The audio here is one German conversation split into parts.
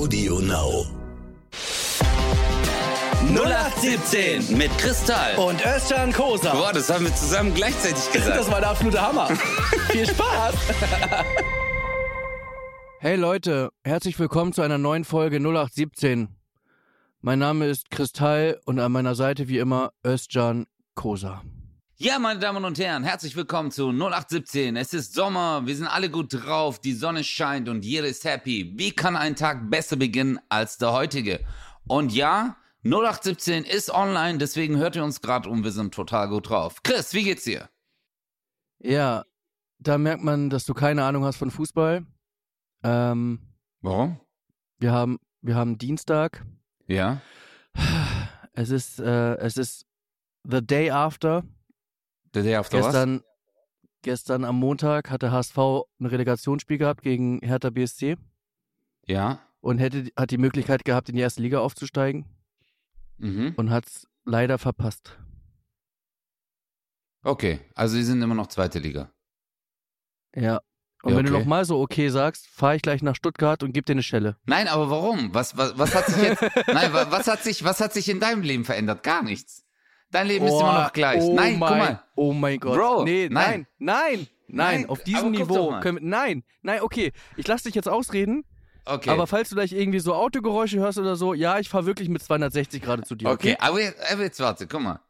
Audio Now. 0817 mit Kristall. und Özcan Kosa. Boah, das haben wir zusammen gleichzeitig gesagt. Das war der absolute Hammer. Viel Spaß. Hey Leute, herzlich willkommen zu einer neuen Folge 0817. Mein Name ist Kristall und an meiner Seite wie immer Özcan Kosa. Ja, meine Damen und Herren, herzlich willkommen zu 0817. Es ist Sommer, wir sind alle gut drauf, die Sonne scheint und jeder ist happy. Wie kann ein Tag besser beginnen als der heutige? Und ja, 0817 ist online, deswegen hört ihr uns gerade und wir sind total gut drauf. Chris, wie geht's dir? Ja, da merkt man, dass du keine Ahnung hast von Fußball. Ähm, Warum? wir haben, wir haben Dienstag. Ja. Es ist, äh, es ist the day after. Der Day after was? Gestern, gestern am Montag hatte HSV ein Relegationsspiel gehabt gegen Hertha BSC Ja. und hätte, hat die Möglichkeit gehabt, in die erste Liga aufzusteigen Mhm. und hat es leider verpasst. Okay, also sie sind immer noch zweite Liga. Ja. Und Ja, wenn du nochmal so okay sagst, fahre ich gleich nach Stuttgart und geb dir eine Schelle. Nein, aber warum? Was, was, was hat sich jetzt, nein, wa- was hat sich, was hat sich in deinem Leben verändert? Gar nichts. Dein Leben ist immer noch gleich. Oh nein, mein, guck mal. Oh mein Gott. Bro, nee, nein. nein, nein, nein, auf diesem Niveau können nein, nein, okay. Ich lass dich jetzt ausreden, Okay. aber falls du gleich irgendwie so Autogeräusche hörst oder so, ja, ich fahre wirklich mit 260 gerade zu dir. Okay, Okay. aber jetzt, aber jetzt warte, guck mal.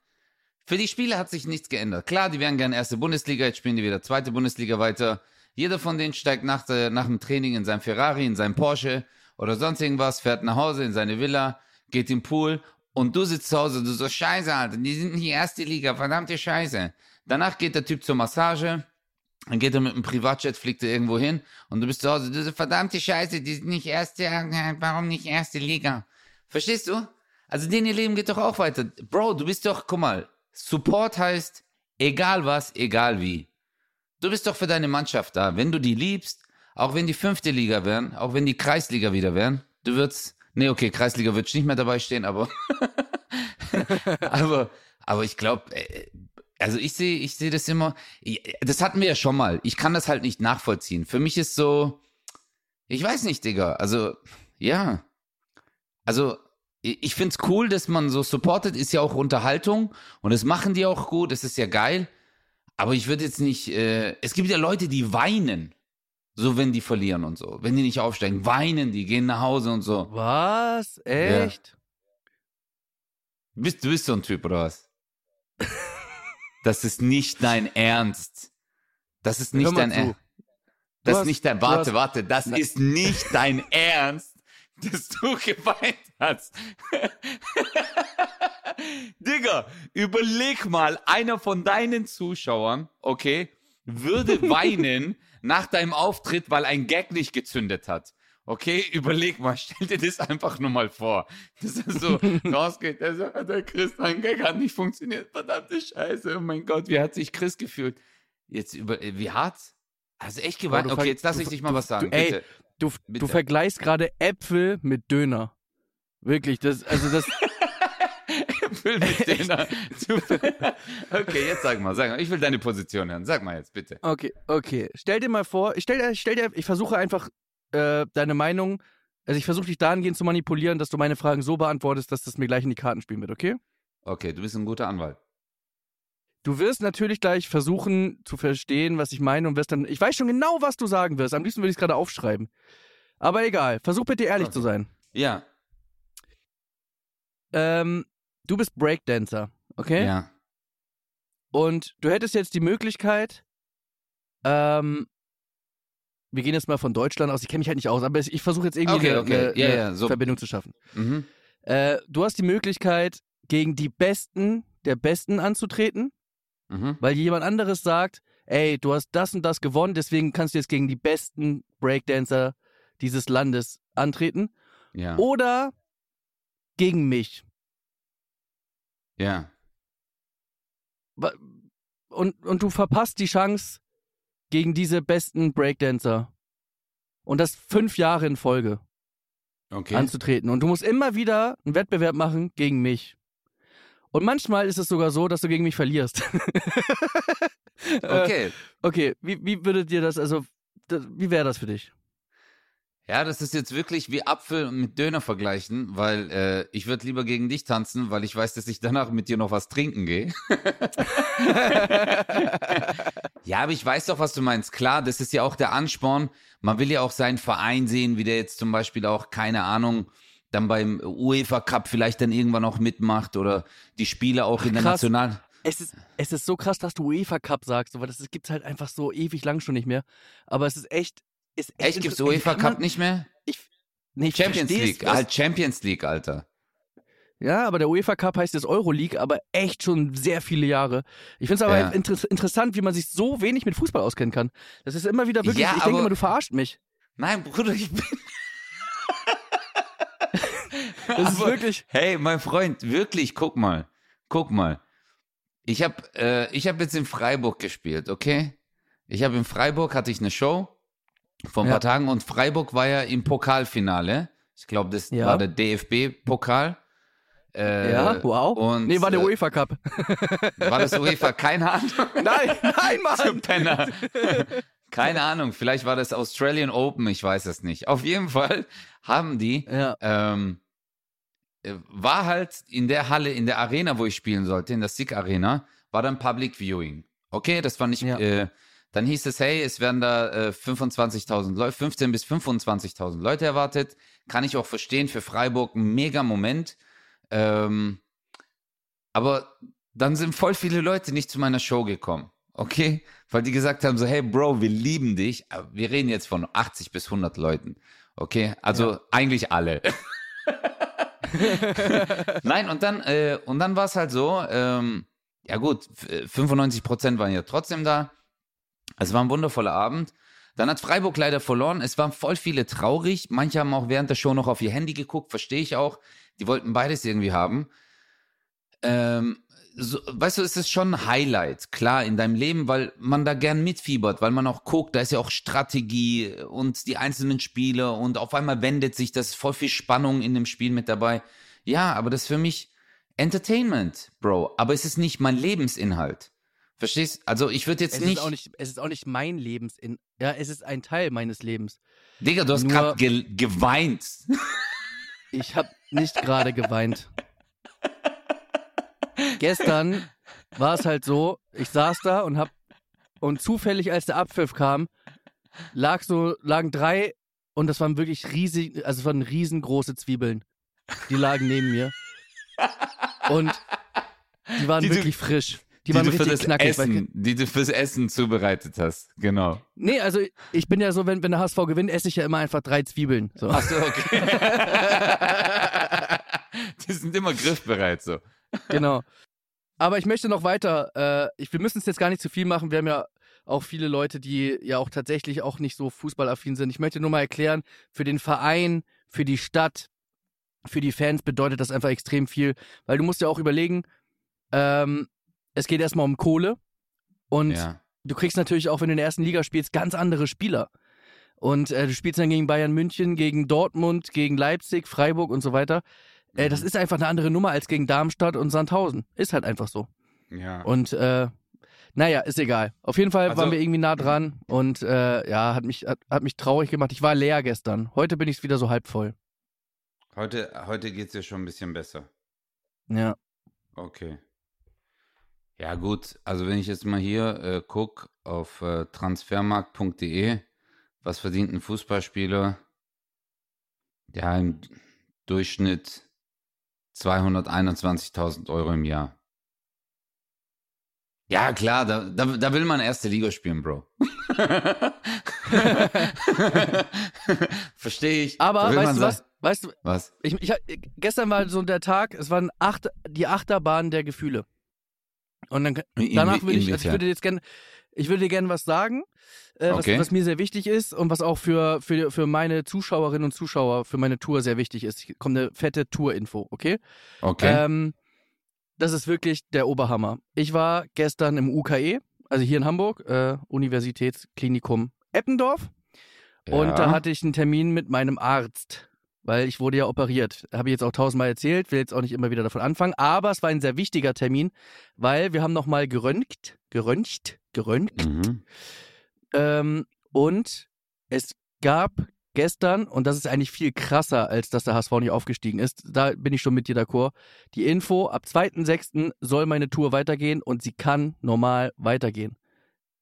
Für die Spieler hat sich nichts geändert. Klar, die wären gerne erste Bundesliga, jetzt spielen die wieder zweite Bundesliga weiter. Jeder von denen steigt nach, nach dem Training in sein Ferrari, in sein Porsche oder sonst irgendwas, fährt nach Hause in seine Villa, geht im Pool und du sitzt zu Hause, du so, scheiße, Alter, die sind nicht erste Liga, verdammte Scheiße. Danach geht der Typ zur Massage, dann geht er mit einem Privatjet, fliegt er irgendwo hin und du bist zu Hause, du so, verdammte Scheiße, die sind nicht erste, warum nicht erste Liga? Verstehst du? Also denen ihr Leben geht doch auch weiter. Bro, du bist doch, guck mal, Support heißt, egal was, egal wie. Du bist doch für deine Mannschaft da. Wenn du die liebst, auch wenn die fünfte Liga wären, auch wenn die Kreisliga wieder wären, du würdest, nee, okay, Kreisliga wird nicht mehr dabei stehen, aber, aber, aber ich glaube, also ich sehe, ich sehe das immer, das hatten wir ja schon mal. Ich kann das halt nicht nachvollziehen. Für mich ist so, ich weiß nicht, Digga, also, ja. Also, ich ich find's cool, dass man so supportet, ist ja auch Unterhaltung und das machen die auch gut, das ist ja geil. Aber ich würde jetzt nicht, äh, es gibt ja Leute, die weinen, so wenn die verlieren und so. Wenn die nicht aufsteigen, weinen die, gehen nach Hause und so. Was? Echt? Du bist, du bist so ein Typ, oder was? Das ist nicht dein Ernst. Das ist nicht dein. Ernst. Das ist nicht dein, warte, hast- warte, das Nein. ist nicht dein Ernst, dass du geweint hast. Digga, überleg mal, einer von deinen Zuschauern, okay, würde weinen nach deinem Auftritt, weil ein Gag nicht gezündet hat. Okay, überleg mal, stell dir das einfach nur mal vor. Dass er so rausgeht, der sagt, der Chris, ein Gag hat nicht funktioniert, verdammte Scheiße, oh mein Gott, wie hat sich Chris gefühlt? Jetzt über, äh, wie hart? Also echt geweint? du Okay, jetzt lass ich dich mal was sagen, du, ey, bitte. Du, Bitte. du vergleichst gerade Äpfel mit Döner. Wirklich, das, also das, Füll mit. Du- okay, jetzt sag mal, sag mal, ich will deine Position hören. Sag mal jetzt, bitte. okay, okay. Stell dir mal vor, ich stell dir, stell dir, ich versuche einfach äh, deine Meinung, also ich versuche dich dahingehend zu manipulieren, dass du meine Fragen so beantwortest, dass das mir gleich in die Karten spielen wird, okay? Okay, du bist ein guter Anwalt. Du wirst natürlich gleich versuchen zu verstehen, was ich meine und wirst dann. Ich weiß schon genau, was du sagen wirst. Am liebsten würde ich es gerade aufschreiben. Aber egal. Versuch bitte ehrlich Okay. zu sein. Ja. Ähm, du bist Breakdancer, okay? Ja. Und du hättest jetzt die Möglichkeit, ähm, wir gehen jetzt mal von Deutschland aus, ich kenne mich halt nicht aus, aber ich versuche jetzt irgendwie Okay, eine, okay. eine, Ja, eine ja, so. Verbindung zu schaffen. Mhm. Äh, du hast die Möglichkeit, gegen die Besten der Besten anzutreten, Mhm. weil jemand anderes sagt, ey, du hast das und das gewonnen, deswegen kannst du jetzt gegen die besten Breakdancer dieses Landes antreten. Ja. Oder gegen mich. Ja. Und, und du verpasst die Chance gegen diese besten Breakdancer. Und das fünf Jahre in Folge Okay. anzutreten. Und du musst immer wieder einen Wettbewerb machen gegen mich. Und manchmal ist es sogar so, dass du gegen mich verlierst. Äh, Okay. okay, wie, wie würdet ihr das, also, wie wäre das für dich? Ja, das ist jetzt wirklich wie Apfel mit Döner vergleichen, weil äh, ich würde lieber gegen dich tanzen, weil ich weiß, dass ich danach mit dir noch was trinken gehe. ja, aber ich weiß doch, was du meinst. Klar, das ist ja auch der Ansporn. Man will ja auch seinen Verein sehen, wie der jetzt zum Beispiel auch, keine Ahnung, dann beim UEFA Cup vielleicht dann irgendwann auch mitmacht oder die Spiele auch in der krass. National. Es ist, es ist so krass, dass du UEFA Cup sagst, weil das gibt es halt einfach so ewig lang schon nicht mehr. Aber es ist echt. Ist echt, Echt, gibt's UEFA Cup nicht mehr? Nee, ich Champions League, halt Champions League, Alter. Ja, aber der UEFA Cup heißt jetzt Euroleague, aber echt schon sehr viele Jahre. Ich finde es aber Ja. inter interessant, wie man sich so wenig mit Fußball auskennen kann. Das ist immer wieder wirklich, Ja, ich denke immer, du verarscht mich. Nein, Bruder, ich bin. Das ist Aber- wirklich. Hey, mein Freund, wirklich, guck mal. Guck mal. Ich habe äh, ich hab jetzt in Freiburg gespielt, okay? Ich habe in Freiburg, hatte ich eine Show vor ein Ja. paar Tagen und Freiburg war ja im Pokalfinale. Ich glaube, das Ja. war der DFB-Pokal. Äh, ja, wow. Und, nee, war der äh, UEFA Cup. War das UEFA? Keine Ahnung. nein, nein, Mann. Penner. Keine Ahnung, vielleicht war das Australian Open, ich weiß es nicht. Auf jeden Fall haben die, Ja, ähm, äh, war halt in der Halle, in der Arena, wo ich spielen sollte, in der SIG Arena, war dann Public Viewing. Okay, das fand ich, Ja. äh, dann hieß es, hey, es werden da äh, 25.000 Leute, 15 bis 25.000 Leute erwartet. Kann ich auch verstehen, für Freiburg ein mega Moment. Ähm, aber dann sind voll viele Leute nicht zu meiner Show gekommen. Okay? Weil die gesagt haben so, hey Bro, wir lieben dich. Aber wir reden jetzt von 80 bis 100 Leuten. Okay? Also eigentlich alle. Nein, und dann, äh, und dann war es halt so, ähm, ja gut, f- 95 Prozent waren ja trotzdem da. Es war ein wundervoller Abend. Dann hat Freiburg leider verloren. Es waren voll viele traurig. Manche haben auch während der Show noch auf ihr Handy geguckt, verstehe ich auch. Die wollten beides irgendwie haben. Ähm, so, weißt du, es ist schon ein Highlight, klar, in deinem Leben, weil man da gern mitfiebert, weil man auch guckt, da ist ja auch Strategie und die einzelnen Spiele und auf einmal wendet sich das voll viel Spannung in dem Spiel mit dabei. Ja, aber das ist für mich Entertainment, Bro. Aber es ist nicht mein Lebensinhalt. Verstehst? Also ich würde jetzt es nicht, ist auch nicht, es ist auch nicht mein Lebensin. Ja, es ist ein Teil meines Lebens. Digga, du hast gerade ge geweint. Ich habe nicht gerade geweint. Gestern war es halt so, ich saß da und hab und zufällig, als der Abpfiff kam, lag so, lagen drei und das waren wirklich riesig, also es waren riesengroße Zwiebeln. Die lagen neben mir. Und die waren Die wirklich frisch. Die, Die, waren richtig das knackig. Essen, die du fürs Essen zubereitet hast. Genau. Nee, also ich bin ja so, wenn, wenn der HSV gewinnt, esse ich ja immer einfach drei Zwiebeln. So. Ach so, okay. die sind immer griffbereit so. Genau. Aber ich möchte noch weiter, äh, ich, wir müssen es jetzt gar nicht zu viel machen. Wir haben ja auch viele Leute, die ja auch tatsächlich auch nicht so fußballaffin sind. Ich möchte nur mal erklären, für den Verein, für die Stadt, für die Fans bedeutet das einfach extrem viel, weil du musst ja auch überlegen, ähm, es geht erstmal um Kohle und Ja. du kriegst natürlich auch, wenn du in der ersten Liga spielst, ganz andere Spieler. Und äh, du spielst dann gegen Bayern München, gegen Dortmund, gegen Leipzig, Freiburg und so weiter. Äh, das Mhm. ist einfach eine andere Nummer als gegen Darmstadt und Sandhausen. Ist halt einfach so. ja. Und äh, naja, ist egal. Auf jeden Fall Also- waren wir irgendwie nah dran und äh, ja, hat mich, hat, hat mich traurig gemacht. Ich war leer gestern. Heute bin ich wieder so halb voll. Heute, heute geht's dir schon ein bisschen besser. Ja. Okay. Ja, gut. Also, wenn ich jetzt mal hier äh, gucke auf äh, transfermarkt.de, was verdient ein Fußballspieler? Ja, im Durchschnitt 221.000 Euro im Jahr. Ja, klar, da, da, da will man erste Liga spielen, Bro. Verstehe ich. Aber weißt du was? Weißt du, Was? ich, ich, gestern war so der Tag, es waren acht, die Achterbahn der Gefühle. Und dann, danach würde ich, also ich würde jetzt gerne, ich würde dir gerne was sagen, äh, Okay. was, was mir sehr wichtig ist und was auch für, für, für meine Zuschauerinnen und Zuschauer, für meine Tour sehr wichtig ist. Hier kommt eine fette Tour-Info, okay? Okay. Ähm, das ist wirklich der Oberhammer. Ich war gestern im UKE, also hier in Hamburg, äh, Universitätsklinikum Eppendorf. Und Ja. da hatte ich einen Termin mit meinem Arzt, weil ich wurde ja operiert. Habe ich jetzt auch tausendmal erzählt, will jetzt auch nicht immer wieder davon anfangen. Aber es war ein sehr wichtiger Termin, weil wir haben nochmal geröntgt, geröntgt, geröntgt. Mhm. Ähm, und es gab gestern, und das ist eigentlich viel krasser, als dass der HSV nicht aufgestiegen ist, da bin ich schon mit dir d'accord, die Info, ab 2.6. soll meine Tour weitergehen und sie kann normal weitergehen.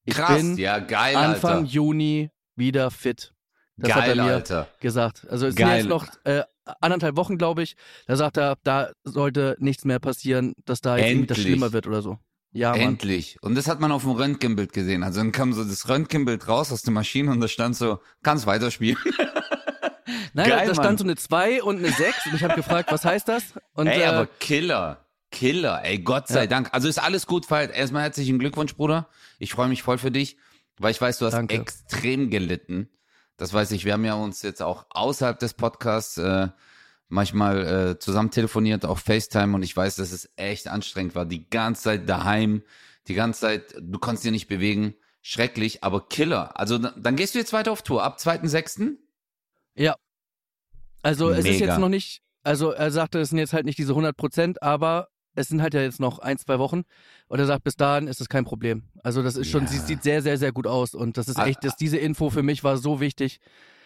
Ich Krass, bin ja, geil, Anfang Alter. Juni wieder fit. Das hat er Geil, mir Alter. gesagt. Also es Geil. sind jetzt noch äh, anderthalb Wochen, glaube ich. Da sagt er, da sollte nichts mehr passieren, dass da jetzt irgendwie das schlimmer wird oder so. Ja, Mann. Endlich. Und das hat man auf dem Röntgenbild gesehen. Also dann kam so das Röntgenbild raus aus der Maschine und da stand so, kannst weiterspielen. Nein, Geil, da Mann. stand so eine 2 und eine 6 und ich habe gefragt, was heißt das? Und ey, äh, aber Killer. Killer, ey, Gott sei Ja. Dank. Also ist alles gut, Fall. Erstmal herzlichen Glückwunsch, Bruder. Ich freue mich voll für dich, weil ich weiß, du hast Danke. extrem gelitten. Das weiß ich. Wir haben ja uns jetzt auch außerhalb des Podcasts äh, manchmal äh, zusammen telefoniert, auch FaceTime und ich weiß, dass es echt anstrengend war. Die ganze Zeit daheim, die ganze Zeit, du konntest dich nicht bewegen. Schrecklich, aber Killer. Also dann, gehst du jetzt weiter auf Tour. Ab 2.6. ja. Also es ist Mega. jetzt noch nicht, also er sagte, es sind jetzt halt nicht diese 100 Prozent, aber es sind halt ja jetzt noch ein, zwei Wochen. Und er sagt, bis dahin ist es kein Problem. Also das ist schon, Ja. sie sieht sehr, sehr, sehr gut aus. Und das ist Ah, echt, dass diese Info für mich war so wichtig.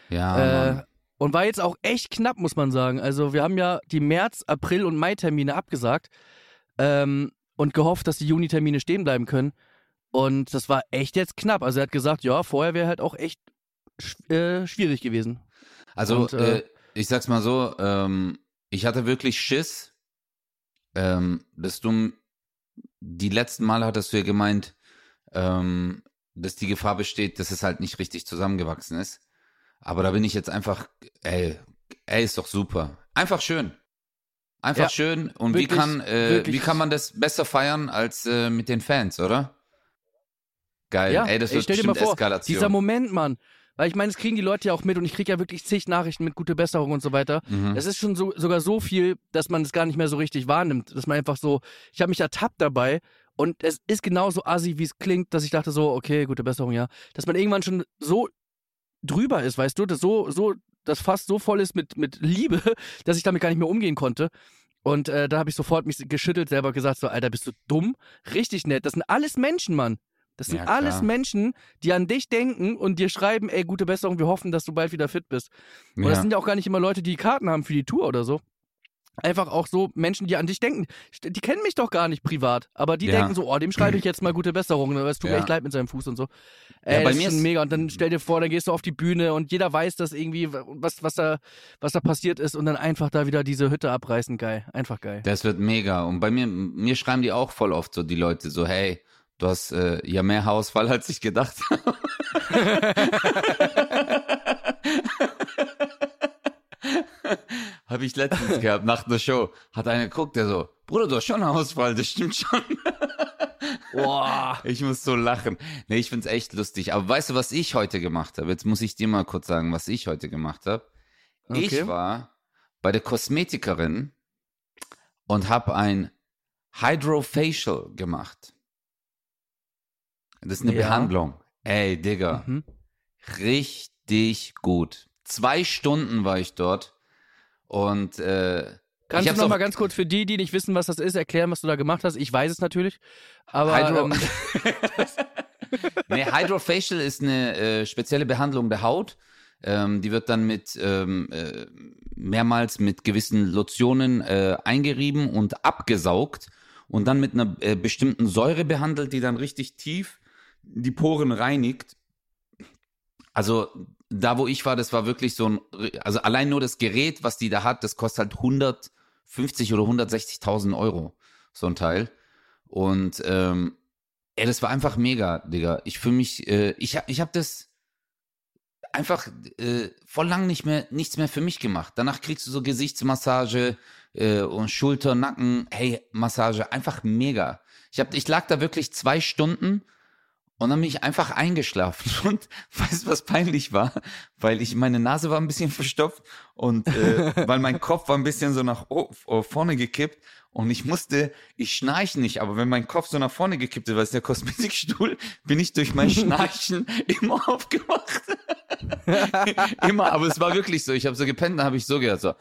Ja, Äh, und war jetzt auch echt knapp, muss man sagen. Also wir haben ja die März-, April- und Mai-Termine abgesagt ähm, und gehofft, dass die Juni-Termine stehen bleiben können. Und das war echt jetzt knapp. Also er hat gesagt, ja, vorher wäre halt auch echt äh, schwierig gewesen. Also, Und, äh, äh, ich sag's mal so, ähm, ich hatte wirklich Schiss, ähm, dass du die letzten Male hattest du ja gemeint, ähm, dass die Gefahr besteht, dass es halt nicht richtig zusammengewachsen ist. Aber da bin ich jetzt einfach, ey, ey, ist doch super. Einfach schön. Einfach Ja, schön. Und wirklich, wie kann, äh, wie kann man das besser feiern als äh, mit den Fans, oder? Geil. Ja, ey, das ey, wird stell dir mal vor, Eskalation. dieser Moment, Mann. Weil ich meine, das kriegen die Leute ja auch mit und ich kriege ja wirklich zig Nachrichten mit gute Besserung und so weiter. mhm. Es ist schon so, sogar so viel, dass man es gar nicht mehr so richtig wahrnimmt. Dass man einfach so, ich habe mich ertappt dabei und es ist genauso assi, wie es klingt, dass ich dachte so, okay, gute Besserung, ja. Dass man irgendwann schon so drüber ist, weißt du, dass so, so, das fast so voll ist mit, mit Liebe, dass ich damit gar nicht mehr umgehen konnte. Und äh, da habe ich sofort mich geschüttelt, selber gesagt, so, Alter, bist du dumm? Richtig nett. Das sind alles Menschen, Mann. Das sind Ja, alles Menschen, die an dich denken und dir schreiben, ey, gute Besserung, wir hoffen, dass du bald wieder fit bist. Und das Ja. sind ja auch gar nicht immer Leute, die Karten haben für die Tour oder so. Einfach auch so Menschen, die an dich denken. Die kennen mich doch gar nicht privat, aber die Ja. denken so, oh, dem schreibe ich jetzt mal gute Besserung. Es tut mir echt leid mit seinem Fuß und so. Ey, bei das mir ist mega. Und dann stell dir vor, dann gehst du auf die Bühne und jeder weiß, dass irgendwie, was, was, da, was da passiert ist und dann einfach da wieder diese Hütte abreißen. Geil. Einfach geil. Das wird mega. Und bei mir, mir schreiben die auch voll oft so, die Leute, so, hey, du hast äh, ja mehr Haarausfall, als ich gedacht habe. Habe ich letztens gehabt, nach der Show. Hat einer geguckt, der so, Bruder, du hast schon einen Haarausfall, das stimmt schon. Boah. Ich muss so lachen. Nee, ich find's echt lustig. Aber weißt du, was ich heute gemacht habe? Jetzt muss ich dir mal kurz sagen, was ich heute gemacht habe. Okay. Ich war bei der Kosmetikerin und habe ein Hydrofacial gemacht. Das ist eine Ja. Behandlung. Ey, Digga, Mhm. richtig gut. Zwei Stunden war ich dort und äh, Kannst ich du hab's noch auf- mal ganz kurz für die, die nicht wissen, was das ist, erklären, was du da gemacht hast? Ich weiß es natürlich, aber Hydro ähm, nee, Hydrofacial ist eine äh, spezielle Behandlung der Haut. Ähm, die wird dann mit ähm, äh, mehrmals mit gewissen Lotionen äh, eingerieben und abgesaugt und dann mit einer äh, bestimmten Säure behandelt, die dann richtig tief die Poren reinigt. Also da, wo ich war, das war wirklich so ein, also allein nur das Gerät, was die da hat, das kostet halt 150 oder 160.000 Euro, so ein Teil. Und ähm, ey, das war einfach mega, Digga. Ich fühle mich, äh, ich, ich habe das einfach äh, voll lang nicht mehr, nichts mehr für mich gemacht. Danach kriegst du so Gesichtsmassage äh, und Schulter, Nacken, hey, Massage, einfach mega. Ich, hab, ich lag da wirklich zwei Stunden und dann bin ich einfach eingeschlafen. Und weißt du, was peinlich war? Weil ich, meine Nase war ein bisschen verstopft und äh, weil mein Kopf war ein bisschen so nach o- vorne gekippt und ich musste, ich schnarche nicht, aber wenn mein Kopf so nach vorne gekippt ist, weil es der Kosmetikstuhl, bin ich durch mein Schnarchen immer aufgewacht. immer, aber es war wirklich so. Ich habe so gepennt, dann habe ich so gehört, so.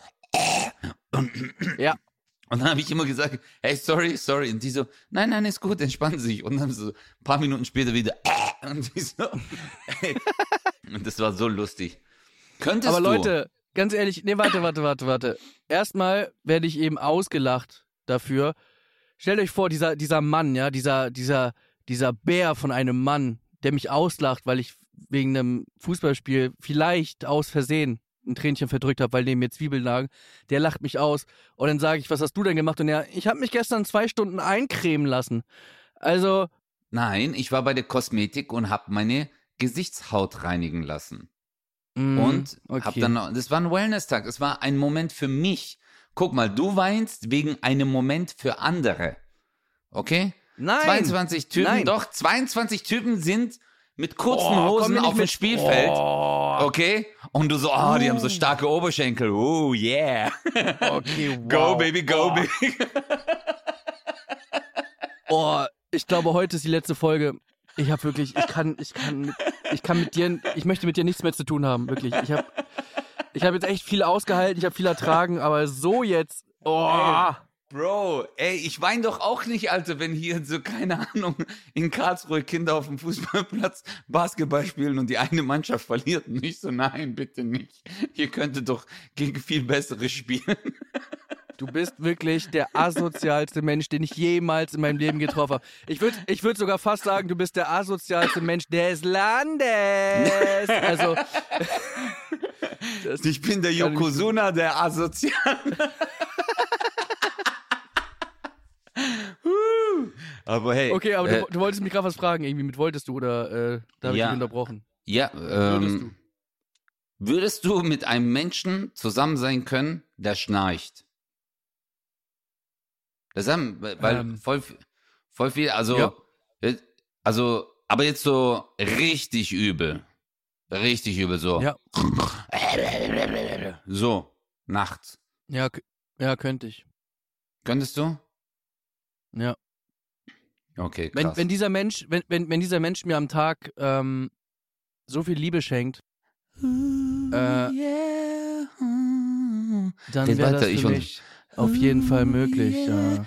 ja. Und dann habe ich immer gesagt, hey, sorry, sorry. Und die so, nein, nein, ist gut, entspannen Sie sich. Und dann so ein paar Minuten später wieder, und die so, ey. Und das war so lustig. Könntest Aber du? Leute, ganz ehrlich, nee, warte, warte, warte, warte. Erstmal werde ich eben ausgelacht dafür. Stellt euch vor, dieser, dieser Mann, ja, dieser, dieser, dieser Bär von einem Mann, der mich auslacht, weil ich wegen einem Fußballspiel vielleicht aus Versehen ein Tränchen verdrückt habe, weil neben mir Zwiebeln lagen, der lacht mich aus. Und dann sage ich, was hast du denn gemacht? Und er, ich habe mich gestern zwei Stunden eincremen lassen. Also, Nein, ich war bei der Kosmetik und habe meine Gesichtshaut reinigen lassen. mh, Und hab Mm, okay. dann, noch- das war ein Wellness-Tag. Es war ein Moment für mich. Guck mal, du weinst wegen einem Moment für andere. Okay? Nein! 22 Typen, Nein. doch, 22 Typen sind mit kurzen Oh, Hosen auf dem Spielfeld. Oh, Okay? Und du so, oh, die haben so starke Oberschenkel. Oh, yeah. okay, wow. Go, baby, go, oh. baby. Oh, ich glaube, heute ist die letzte Folge. Ich habe wirklich, ich kann, ich kann, ich kann mit dir, ich möchte mit dir nichts mehr zu tun haben, wirklich. Ich habe, ich habe jetzt echt viel ausgehalten, ich habe viel ertragen, aber so jetzt, oh, Bro, ey, ich weine doch auch nicht, Alter, wenn hier so, keine Ahnung, in Karlsruhe Kinder auf dem Fußballplatz Basketball spielen und die eine Mannschaft verliert. Und ich so, nein, bitte nicht. Ihr könntet doch gegen viel bessere spielen. du bist wirklich der asozialste Mensch, den ich jemals in meinem Leben getroffen habe. Ich würde, ich würde sogar fast sagen, du bist der asozialste Mensch des Landes. Also, Ich bin der Yokozuna, der Asozial. Aber hey. okay, aber äh, du, du wolltest mich gerade was fragen, irgendwie mit wolltest du oder äh, da habe ich Ja. dich unterbrochen. Ja, Würdest ähm, würdest du mit einem Menschen zusammen sein können, der schnarcht? Das haben, weil Ähm. voll, voll viel, also, Ja. äh, also, aber jetzt so richtig übel. Richtig übel, so. Ja. So, nachts. Ja, ja, könnte ich. Könntest du? Ja. Okay, Wenn, krass. wenn dieser Mensch, wenn, wenn, wenn dieser Mensch mir am Tag ähm, so viel Liebe schenkt, äh, dann Red wäre das für mich auf jeden Fall möglich. Ja.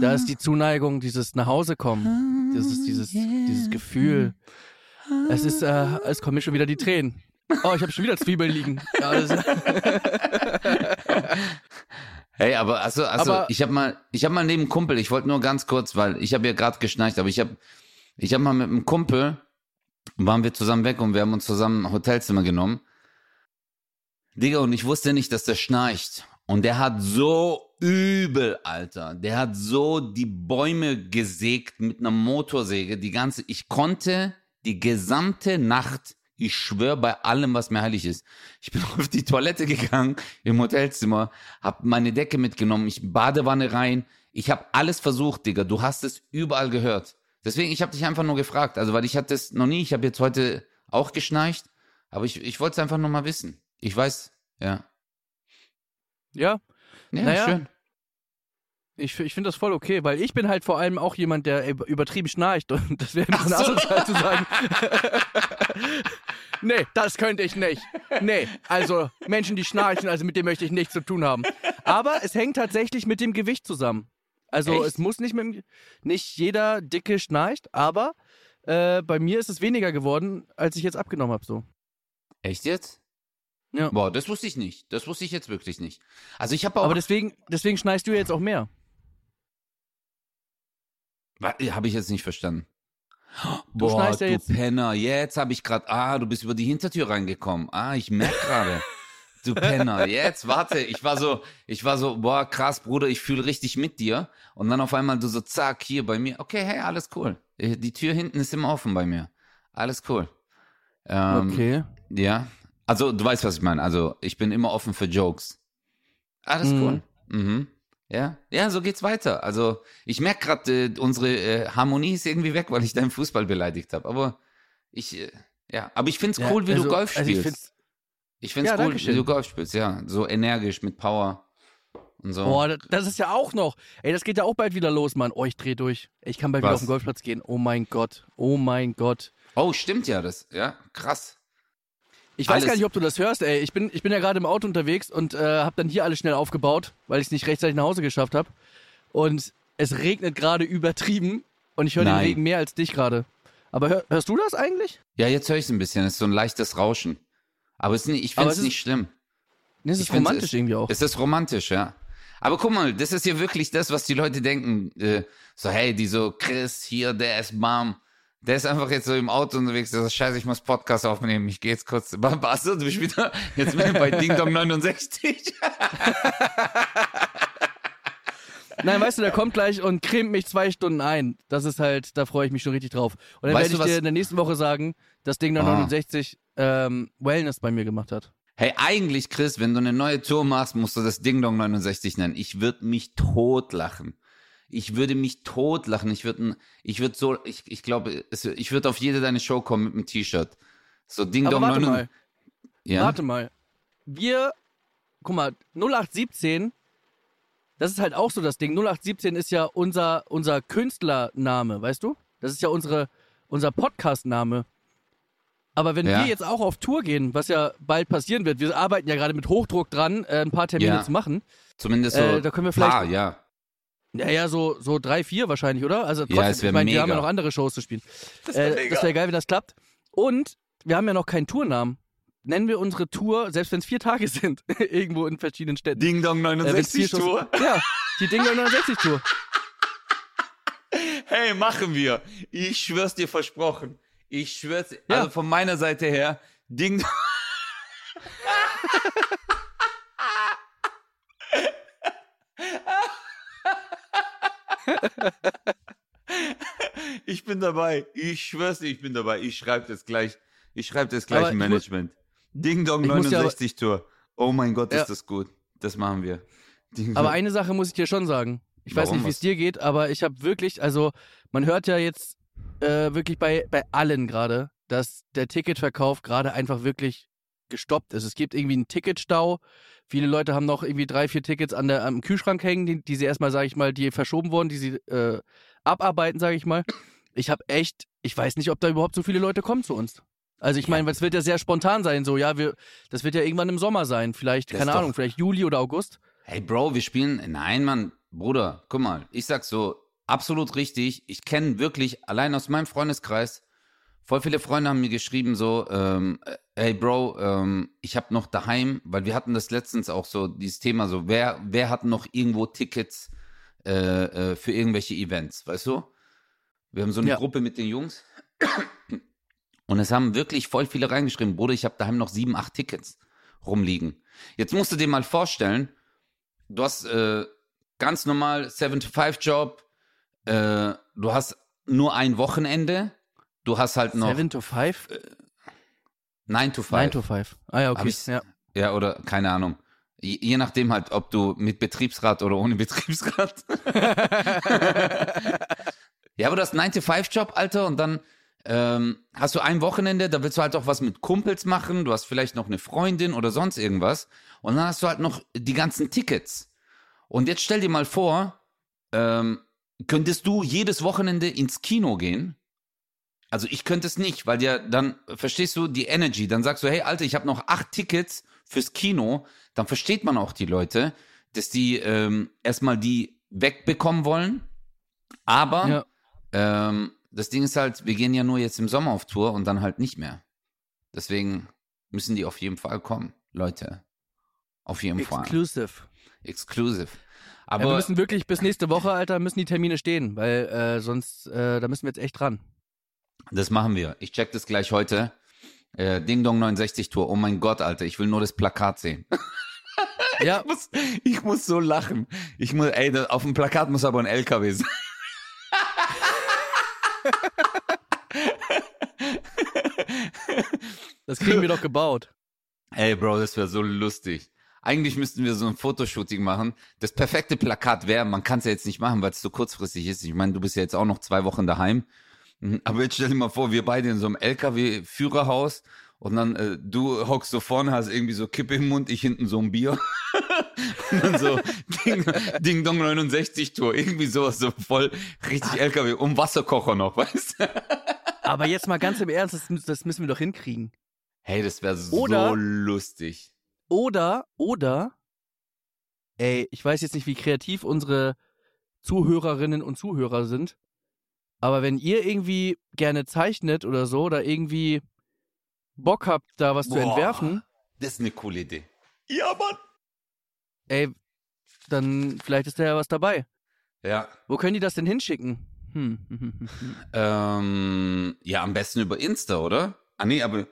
Da ist die Zuneigung, dieses nach Hause kommen, das ist dieses, dieses Gefühl. Es ist, äh, es kommen mir schon wieder die Tränen. Oh, ich habe schon wieder Zwiebeln liegen. Ja, das, Hey, aber also, also Aber- ich habe mal, ich habe mal neben Kumpel, ich wollte nur ganz kurz, weil ich habe ja gerade geschnarcht, aber ich habe, ich habe mal mit einem Kumpel waren wir zusammen weg und wir haben uns zusammen ein Hotelzimmer genommen. Digga, und ich wusste nicht, dass der schnarcht. Und der hat so übel, Alter. Der hat so die Bäume gesägt mit einer Motorsäge. Die ganze, ich konnte die gesamte Nacht, ich schwöre bei allem, was mir heilig ist. Ich bin auf die Toilette gegangen im Hotelzimmer, hab meine Decke mitgenommen, ich Badewanne rein. Ich habe alles versucht, Digga. Du hast es überall gehört. Deswegen, ich habe dich einfach nur gefragt. Also, weil ich hatte es noch nie. Ich habe jetzt heute auch geschnarcht. Aber ich, ich wollte es einfach nur mal wissen. Ich weiß, ja. ja, Ja, Naja. schön. Ich, ich finde das voll okay, weil ich bin halt vor allem auch jemand, der über- übertrieben schnarcht und das wäre ein bisschen so. asozial zu sagen. nee, das könnte ich nicht. Nee, also Menschen, die schnarchen, also mit dem möchte ich nichts zu tun haben. Aber es hängt tatsächlich mit dem Gewicht zusammen. Also Echt? es muss nicht mit dem, nicht jeder Dicke schnarcht, aber äh, bei mir ist es weniger geworden, als ich jetzt abgenommen habe. So. Echt jetzt? Ja. Boah, das wusste ich nicht. Das wusste ich jetzt wirklich nicht. Also ich habe auch. Aber deswegen, deswegen schnarchst du jetzt auch mehr. Habe ich jetzt nicht verstanden. Du Boah, du jetzt- Penner. Jetzt habe ich gerade. Ah, du bist über die Hintertür reingekommen. Ah, ich merk gerade. Du Penner. Jetzt warte. Ich war so, ich war so, boah, krass, Bruder, ich fühle richtig mit dir. Und dann auf einmal du so, zack, hier bei mir. Okay, hey, alles cool. Äh, Die Tür hinten ist immer offen bei mir. Alles cool. Ähm, Okay. Ja. Also, du weißt, was ich meine. Also, ich bin immer offen für Jokes. Alles Mhm. cool. Mhm. Ja, ja, so geht's weiter. Also, ich merke gerade, äh, unsere äh, Harmonie ist irgendwie weg, weil ich deinen Fußball beleidigt habe. Aber ich, äh, ja, aber ich find's Ja, cool, wie also- du Golf also ich spielst. find's- ich find's Ja, cool, wie du Golf spielst, ja. So energisch, mit Power und so. Boah, das- ist ja auch noch. Ey, das geht ja auch bald wieder los, Mann. Oh, ich dreh durch. Ich kann bald wieder Was? auf den Golfplatz gehen. Oh mein Gott. Oh mein Gott. Oh, stimmt ja, das, ja, krass. Ich weiß Alles- gar nicht, ob du das hörst, ey. Ich bin, ich bin ja gerade im Auto unterwegs und äh, habe dann hier alles schnell aufgebaut, weil ich es nicht rechtzeitig nach Hause geschafft habe. Und es regnet gerade übertrieben und ich höre den. Regen mehr als dich gerade. Aber hör, hörst du das eigentlich? Ja, jetzt höre ich ein bisschen. Es ist so ein leichtes Rauschen. Aber es ich finde es es nicht schlimm. Nee, es ist romantisch es- irgendwie auch. Es ist romantisch, ja. Aber guck mal, das ist ja wirklich das, was die Leute denken. Äh, so, hey, die so, Chris, hier, der ist Mom. Der ist einfach jetzt so im Auto unterwegs, der sagt, scheiße, ich muss Podcast aufnehmen, ich gehe jetzt kurz. Was du bist wieder jetzt bin ich bei Ding Dong 69. Nein, weißt du, der kommt gleich und cremt mich zwei Stunden ein. Das ist halt, da freue ich mich schon richtig drauf. Und dann Weißt werde ich dir in der nächsten Woche sagen, dass Ding der Ah. 69 ähm, Wellness bei mir gemacht hat. Hey, eigentlich, Chris, wenn du eine neue Tour machst, musst du das Ding Dong 69 nennen. Ich würde mich totlachen. Ich würde mich totlachen. Ich würde, ich würde so, ich, ich glaube, ich würde auf jede deine Show kommen mit einem T-Shirt. So Ding Aber Dong warte 69. mal, Ja. warte mal. Wir, guck mal, 0817, das ist halt auch so das Ding. 0817 ist ja unser, unser Künstlername, weißt du? Das ist ja unsere, unser Podcast-Name. Aber wenn Ja. wir jetzt auch auf Tour gehen, was ja bald passieren wird, wir arbeiten ja gerade mit Hochdruck dran, äh, ein paar Termine Ja. zu machen. Zumindest so. Äh, da können wir vielleicht- Paar, ja. Ja, ja, so, so drei, vier wahrscheinlich, oder? Also Ja, trotzdem, es wär ich meine, wir haben ja mega. noch andere Shows zu spielen. Das äh, das wäre geil, wenn das klappt. Und wir haben ja noch keinen Tournamen. Nennen wir unsere Tour, selbst wenn es vier Tage sind, irgendwo in verschiedenen Städten. Ding Dong Äh, wenn's 69 vier Shows- Tour. Ja, die Ding 69 Tour. Hey, machen wir. Ich schwör's dir versprochen. Ich schwör's, Ja. also von meiner Seite her, Ding Dong. Ich bin dabei. Ich schwör's dir, ich bin dabei. Ich schreibe das gleich. Ich schreibe das gleich im Management. Ding Dong Ich muss ja aber- 69 Tour. Oh mein Gott, Ja. ist das gut. Das machen wir. Ding Aber eine Sache muss ich dir schon sagen. Ich weiß Warum? nicht, wie es dir geht, aber ich habe wirklich, also man hört ja jetzt äh, wirklich bei, bei allen gerade, dass der Ticketverkauf gerade einfach wirklich gestoppt ist. Es gibt irgendwie einen Ticketstau. Viele Leute haben noch irgendwie drei, vier Tickets an der, am Kühlschrank hängen, die, die sie erstmal, sage ich mal, die verschoben wurden, die sie äh, abarbeiten, sage ich mal. Ich habe echt, ich weiß nicht, ob da überhaupt so viele Leute kommen zu uns. Also ich meine, es wird ja sehr spontan sein, so, ja, wir, das wird ja irgendwann im Sommer sein, vielleicht, Das keine Ahnung, doch- vielleicht Juli oder August. Hey Bro, wir spielen. Nein, Mann, Bruder, guck mal, ich sag so, absolut richtig. Ich kenne wirklich, allein aus meinem Freundeskreis, voll viele Freunde haben mir geschrieben, so, ähm, äh, hey Bro, ähm, ich habe noch daheim, weil wir hatten das letztens auch so, dieses Thema, so, wer, wer hat noch irgendwo Tickets äh, äh, für irgendwelche Events, weißt du? Wir haben so eine Ja. Gruppe mit den Jungs. Und es haben wirklich voll viele reingeschrieben, Bruder, ich habe daheim noch sieben, acht Tickets rumliegen. Jetzt musst du dir mal vorstellen, du hast äh, ganz normal 7-to-5-Job, äh, du hast nur ein Wochenende, du hast halt noch 7 to 5? 9-to-5. 9 to 5. Ah ja, okay. Ja. Ja, oder keine Ahnung. Je, je nachdem halt, ob du mit Betriebsrat oder ohne Betriebsrat. ja, aber du hast einen 9-to-5-Job, Alter, und dann ähm, hast du ein Wochenende, da willst du halt auch was mit Kumpels machen, du hast vielleicht noch eine Freundin oder sonst irgendwas. Und dann hast du halt noch die ganzen Tickets. Und jetzt stell dir mal vor, ähm, könntest du jedes Wochenende ins Kino gehen? Also ich könnte es nicht, weil ja dann, verstehst du, die Energy, dann sagst du, hey Alter, ich habe noch acht Tickets fürs Kino, dann versteht man auch die Leute, dass die ähm, erstmal die wegbekommen wollen. Aber Ja. ähm, das Ding ist halt, wir gehen ja nur jetzt im Sommer auf Tour und dann halt nicht mehr. Deswegen müssen die auf jeden Fall kommen, Leute. Auf jeden Fall. Exclusive. Exclusive. Ja, wir Aber müssen wirklich bis nächste Woche, Alter, müssen die Termine stehen, weil äh, sonst, äh, da müssen wir jetzt echt dran. Das machen wir. Ich check das gleich heute. Äh, Ding Dong 69 Tour. Oh mein Gott, Alter, ich will nur das Plakat sehen. Ja, Ich muss, ich muss so lachen. Ich muss, ey, auf dem Plakat muss aber ein LKW sein. das kriegen wir doch gebaut. Ey, Bro, das wäre so lustig. Eigentlich müssten wir so ein Fotoshooting machen. Das perfekte Plakat wäre, man kann es ja jetzt nicht machen, weil es so kurzfristig ist. Ich meine, du bist ja jetzt auch noch zwei Wochen daheim. Mhm, Aber jetzt stell dir mal vor, wir beide in so einem LKW-Führerhaus und dann äh, du hockst so vorne, hast irgendwie so Kippe im Mund, ich hinten so ein Bier. und dann so Ding, Ding Dong 69 Tour, irgendwie sowas, so voll richtig LKW, um Wasserkocher noch, weißt du? Aber jetzt mal ganz im Ernst, das, das müssen wir doch hinkriegen. Hey, das wäre so Oder- lustig. Oder, oder, ey, ich weiß jetzt nicht, wie kreativ unsere Zuhörerinnen und Zuhörer sind, aber wenn ihr irgendwie gerne zeichnet oder so, oder irgendwie Bock habt, da was zu Boah. entwerfen, Das ist eine coole Idee. Ja, Mann. ey, dann vielleicht ist da ja was dabei. Ja. Wo können die das denn hinschicken? Hm. Ähm, ja, am besten über Insta, oder? Ah, nee, aber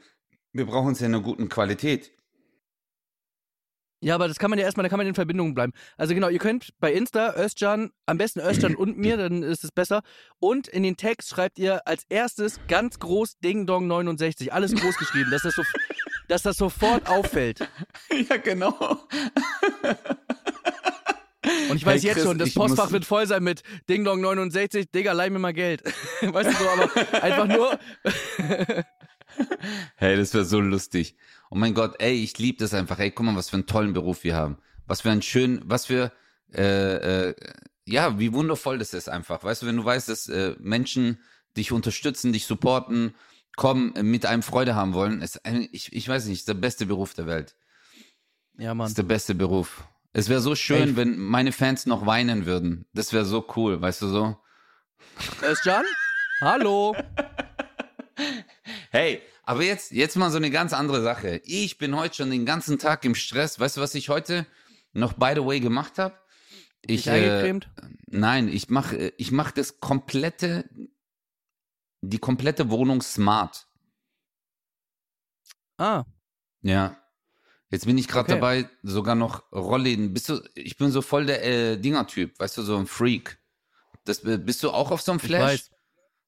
wir brauchen es ja in einer guten Qualität. Ja, aber das kann man ja erstmal, da kann man in Verbindung bleiben. Also genau, ihr könnt bei Insta Özcan, am besten Özcan und mir, dann ist es besser. Und in den Text schreibt ihr als erstes ganz groß Ding Dong 69, alles groß geschrieben, dass das, so, dass das sofort auffällt. ja, genau. Und ich weiß Hey, jetzt Chris, schon, das Postfach wird voll sein mit Ding Dong 69, Digga, leih mir mal Geld. weißt du so, aber einfach nur, Hey, das wäre so lustig. Oh mein Gott, ey, ich liebe das einfach. Ey, guck mal, was für einen tollen Beruf wir haben. Was für einen schönen, was für, äh, äh, ja, wie wundervoll das ist einfach. Weißt du, wenn du weißt, dass äh, Menschen dich unterstützen, dich supporten, kommen, äh, mit einem Freude haben wollen, ist, ein, ich, ich weiß nicht, ist der beste Beruf der Welt. ja Mann. ist der beste Beruf. Es wäre so schön, Ey. wenn meine Fans noch weinen würden. Das wäre so cool, weißt du so? Özcan? Hallo. Hey, aber jetzt, jetzt mal so eine ganz andere Sache. Ich bin heute schon den ganzen Tag im Stress. Weißt du, was ich heute noch by the way gemacht habe? Ich, äh, nein, ich mache ich mach das komplette, die komplette Wohnung smart. Ah, Ja. Jetzt bin ich gerade Okay. dabei, sogar noch Rollläden. Bist du, ich bin so voll der äh, Dinger-Typ, weißt du, so ein Freak. Das, äh, bist du auch auf so einem Flash?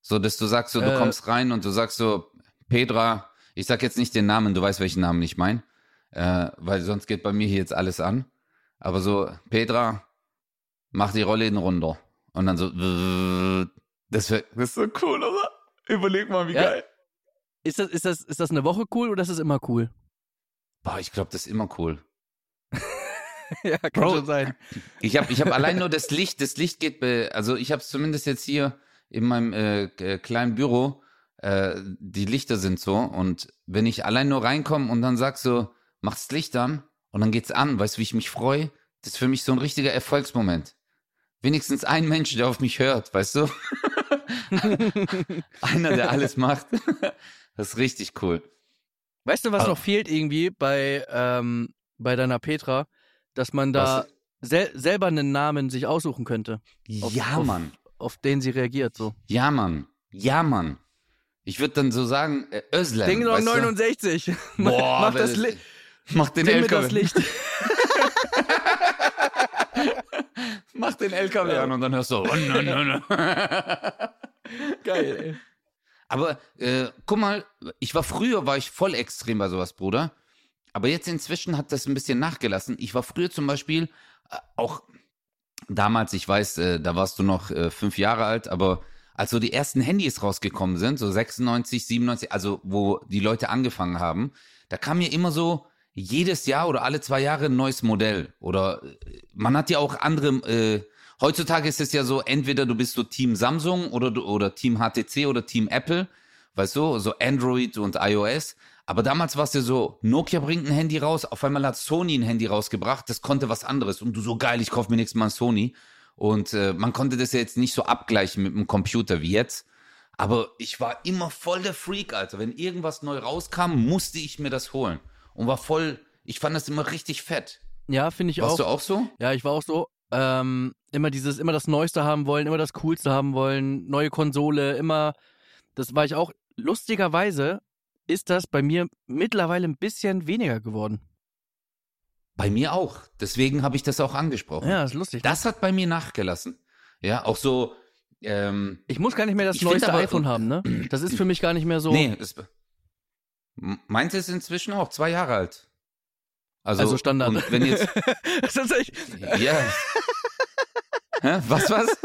So, dass du sagst, so, du Äh. kommst rein und du sagst so, Petra, ich sag jetzt nicht den Namen, du weißt, welchen Namen ich meine, äh, weil sonst geht bei mir hier jetzt alles an. Aber so, Petra, mach die Rollläden runter. Und dann so, das, wär, das ist so cool, oder? Überleg mal, wie Ja. geil. Ist das, ist, das, ist das eine Woche cool oder ist das immer cool? Boah, ich glaube, das ist immer cool. ja, kann Bro. schon sein. Ich habe ich hab allein nur das Licht, das Licht geht, also ich habe es zumindest jetzt hier in meinem äh, k- kleinen Büro, äh, die Lichter sind so und wenn ich allein nur reinkomme und dann sag so, mach das Licht an und dann geht's an, weißt du, wie ich mich freue? Das ist für mich so ein richtiger Erfolgsmoment. Wenigstens ein Mensch, der auf mich hört, weißt du? Einer, der alles macht. Das ist richtig cool. Weißt du, was Aber- noch fehlt irgendwie bei, ähm, bei deiner Petra? Dass man da sel selber einen Namen sich aussuchen könnte, Auf- ja, auf- Mann. auf den sie reagiert. So. Ja, Mann. Ja, Mann. Ich würde dann so sagen, äh, Özlem. Ding Dong weißt du? 69. Boah, Mach das, das- Li Mach den Dimme LKW. das Licht. Mach den LKW an und dann hörst du. Oh, no, no, no. Geil, ey. Aber äh, guck mal, ich war früher war ich voll extrem bei sowas, Bruder. Aber jetzt inzwischen hat das ein bisschen nachgelassen. Ich war früher zum Beispiel äh, auch damals, ich weiß, äh, da warst du noch äh, fünf Jahre alt, aber als so die ersten Handys rausgekommen sind, so 96, 97, also wo die Leute angefangen haben, da kam mir immer so jedes Jahr oder alle zwei Jahre ein neues Modell. Oder äh, man hat ja auch andere, äh, heutzutage ist es ja so, entweder du bist so Team Samsung oder, oder Team HTC oder Team Apple, weißt du, so Android und iOS. Aber damals war es ja so, Nokia bringt ein Handy raus, auf einmal hat Sony ein Handy rausgebracht, das konnte was anderes. Und du so geil, ich kaufe mir nächstes Mal ein Sony. Und äh, man konnte das ja jetzt nicht so abgleichen mit dem Computer wie jetzt. Aber ich war immer voll der Freak, Alter. Wenn irgendwas neu rauskam, musste ich mir das holen. Und war voll, ich fand das immer richtig fett. Ja, finde ich Warst auch. du auch so? Ja, ich war auch so. Ähm, immer dieses, immer das Neueste haben wollen, immer das Coolste haben wollen, neue Konsole, immer. Das war ich auch. Lustigerweise ist das bei mir mittlerweile ein bisschen weniger geworden. Bei mir auch. Deswegen habe ich das auch angesprochen. Ja, ist lustig. Das hat bei mir nachgelassen. Ja, auch so, ähm, ich muss gar nicht mehr das neueste aber- iPhone haben, ne? Das ist für mich gar nicht mehr so. nee, M- meins ist inzwischen auch zwei Jahre alt. Also, Also Standard. Und wenn jetzt, das ist echt, ja. Was, was?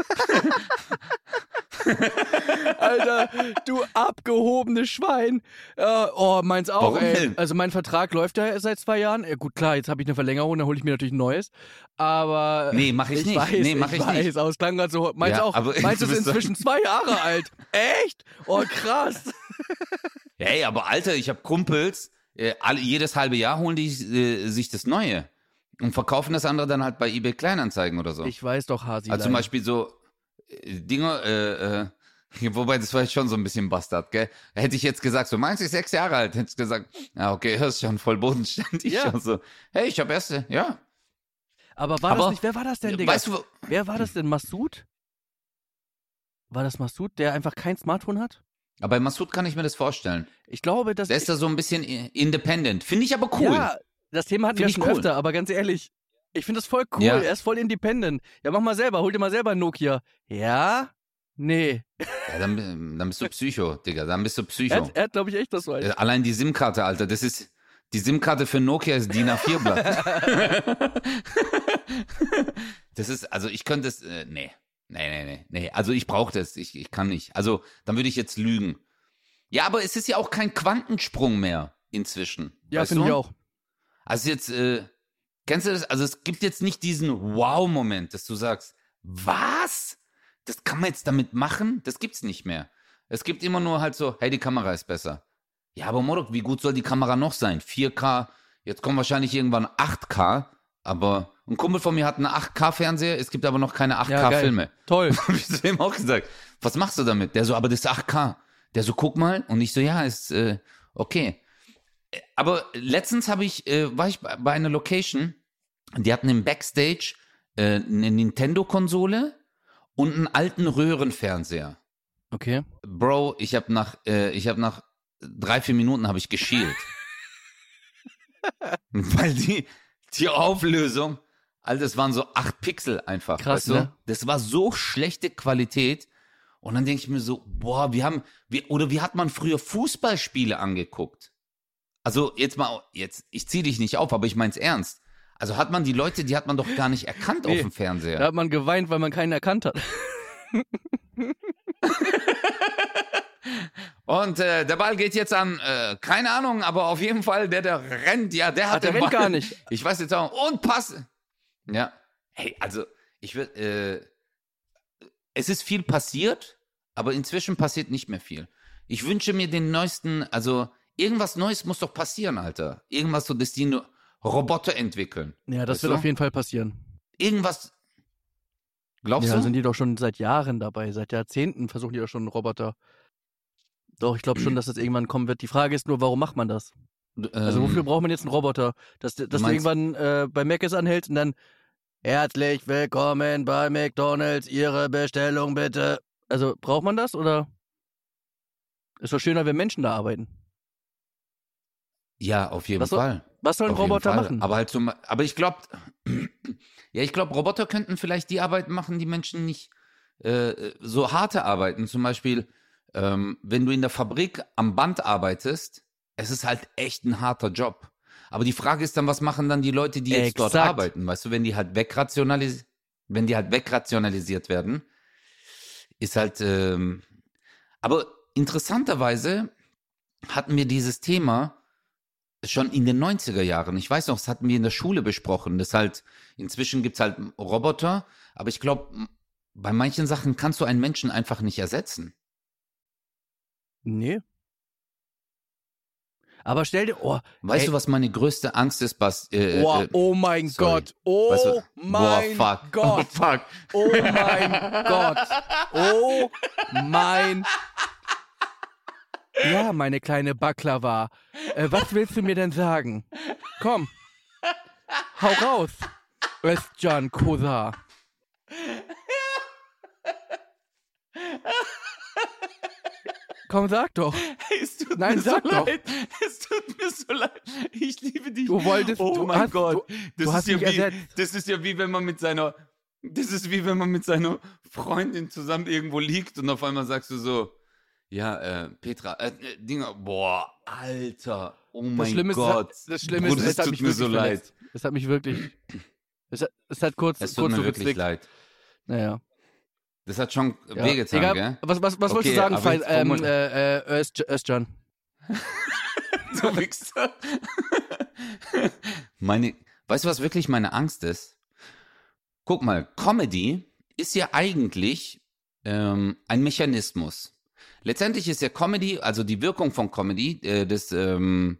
Alter, du abgehobenes Schwein. Äh, oh, meins auch, Warum ey. Also mein Vertrag läuft ja seit zwei Jahren. Ja, gut, klar, jetzt habe ich eine Verlängerung, dann hole ich mir natürlich ein neues. Aber Nee, mach ich, ich nicht. weiß, nee, mach ich, ich, weiß, nicht. aber es klang gerade so. Meins Ja, auch. meins du ist inzwischen zwei Jahre alt. Echt? Oh, krass. Hey, aber Alter, ich habe Kumpels, äh, alle, jedes halbe Jahr holen die äh, sich das Neue und verkaufen das andere dann halt bei eBay Kleinanzeigen oder so. Ich weiß doch, Hasi. also zum Beispiel so Dinger, äh, äh, Wobei, das war jetzt schon so ein bisschen Bastard, gell? Hätte ich jetzt gesagt, so meinst du ich sechs Jahre alt, hätte ich gesagt, ja, okay, das ist schon voll bodenständig. Ja. Schon so, hey, ich habe erste, ja. Aber war Aber- das nicht, wer war das denn, Digga? Weißt du, Wer war das denn? Massoud? War das Massoud, der einfach kein Smartphone hat? aber bei Massoud kann ich mir das vorstellen. Ich glaube, dass. Der ist da so ein bisschen independent. Finde ich aber cool. Ja, das Thema hatten wir Find schon ich cool. öfter, aber ganz ehrlich, ich finde das voll cool. Ja. Er ist voll independent. Ja, mach mal selber, hol dir mal selber ein Nokia. Ja? Nee. Ja, dann, dann bist du Psycho, Digga. Dann bist du Psycho. Er hat, hat glaube ich, echt das so. Äh, Allein die SIM-Karte, Alter, das ist. Die SIM-Karte für Nokia ist DIN A4-Blatt. das ist, also ich könnte es, äh, nee. Nee, nee, nee, nee. Also ich brauche das, ich, ich kann nicht. Also dann würde ich jetzt lügen. Ja, aber es ist ja auch kein Quantensprung mehr inzwischen. Ja, finde ich auch. Also jetzt, äh, kennst du das? Also es gibt jetzt nicht diesen Wow-Moment, dass du sagst, was? Das kann man jetzt damit machen? Das gibt's nicht mehr. Es gibt immer nur halt so, hey, die Kamera ist besser. Ja, aber Modok, wie gut soll die Kamera noch sein? 4K, jetzt kommt wahrscheinlich irgendwann 8K, aber ein Kumpel von mir hat einen 8K-Fernseher, es gibt aber noch keine Ja, geil. 8K-Filme. Toll. Hab ich zu ihm auch gesagt, was machst du damit? Der so, aber das ist 8K. Der so, guck mal. Und ich so, ja, ist äh, okay. Äh, Aber letztens habe ich, äh, war ich bei bei einer Location, die hatten im Backstage äh, eine Nintendo-Konsole und einen alten Röhrenfernseher. Okay. Bro, ich habe nach, äh, ich habe nach drei, vier Minuten habe ich geschielt. Weil die, die Auflösung, Alter, das waren so acht Pixel einfach. Krass, weißt du? ne? Das war so schlechte Qualität. Und dann denke ich mir so, boah, wir haben, wie, oder wie hat man früher Fußballspiele angeguckt? Also jetzt mal, jetzt, ich zieh dich nicht auf, aber ich mein's ernst. Also hat man die Leute, die hat man doch gar nicht erkannt Nee. auf dem Fernseher. Da hat man geweint, weil man keinen erkannt hat. Und äh, der Ball geht jetzt an, äh, keine Ahnung, aber auf jeden Fall, der, der rennt, ja, der hat Ach, der den rennt Ball. gar nicht. Ich weiß jetzt auch. Und Pass. Ja. Hey, also, ich würde, äh, es ist viel passiert, aber inzwischen passiert nicht mehr viel. Ich wünsche mir den neuesten, also, irgendwas Neues muss doch passieren, Alter. Irgendwas so, dass die nur Roboter entwickeln. Ja, das Weißt wird du? auf jeden Fall passieren. Irgendwas. Glaubst Ja, du? sind die doch schon seit Jahren dabei. Seit Jahrzehnten versuchen die doch schon Roboter. Doch, ich glaube schon, dass das irgendwann kommen wird. Die Frage ist nur, warum macht man das? Also Ähm, wofür braucht man jetzt einen Roboter? Dass, dass du irgendwann äh, bei Mc's anhältst und dann herzlich willkommen bei McDonalds, Ihre Bestellung bitte. Also braucht man das oder? Ist doch schöner, wenn Menschen da arbeiten. Ja, auf jeden Was Fall. Was soll ein Auf jeden Roboter machen? Aber halt zum, aber ich glaube, ja, ich glaube, Roboter könnten vielleicht die Arbeit machen, die Menschen nicht äh, so harte Arbeiten. Zum Beispiel, ähm, wenn du in der Fabrik am Band arbeitest, es ist halt echt ein harter Job. Aber die Frage ist dann, was machen dann die Leute, die jetzt dort Exakt. arbeiten? Weißt du, wenn die halt wegrationalisiert, wenn die halt wegrationalisiert werden, ist halt, ähm, aber interessanterweise hatten wir dieses Thema schon in den 90er Jahren. Ich weiß noch, das hatten wir in der Schule besprochen. Das halt, inzwischen gibt's halt Roboter, aber ich glaube, bei manchen Sachen kannst du einen Menschen einfach nicht ersetzen. nee. Aber stell dir, oh, Weißt Ey. du, was meine größte Angst ist, Bas? Äh, oh, äh, oh mein sorry. Gott, oh weißt du, mein boah, fuck. Gott, Oh, fuck. oh mein Gott, oh mein Ja, meine kleine Baklava. Äh, was willst du mir denn sagen? Komm. Hau raus. Özcan Kosa. Komm, sag doch. Es tut Nein, mir sag so doch. leid. Es tut mir so leid. Ich liebe dich. Du wolltest- Oh du mein hast- Gott. du- das du ist hast ja wie, ersetzt. Das ist ja wie wenn man mit seiner. Das ist wie wenn man mit seiner Freundin zusammen irgendwo liegt und auf einmal sagst du so, ja, äh, Petra, äh, äh, Dinger, boah, Alter, oh mein Das Schlimme Gott. ist, das Schlimme Bruder, ist, es hat tut mich mir so leid. Es hat mich wirklich. Es hat, es hat kurz, Es tut kurz mir so wirklich gezwickt. leid. Naja. Das hat schon Ja. wehgetan, Egal, gell? Was, was, was wolltest Okay, du sagen, aber Fei- jetzt ähm, äh, äh, Özcan? Du Wichser. meine, weißt du, was wirklich meine Angst ist? Guck mal, Comedy ist ja eigentlich ähm, ein Mechanismus. Letztendlich ist ja Comedy, also die Wirkung von Comedy, äh, dass ähm,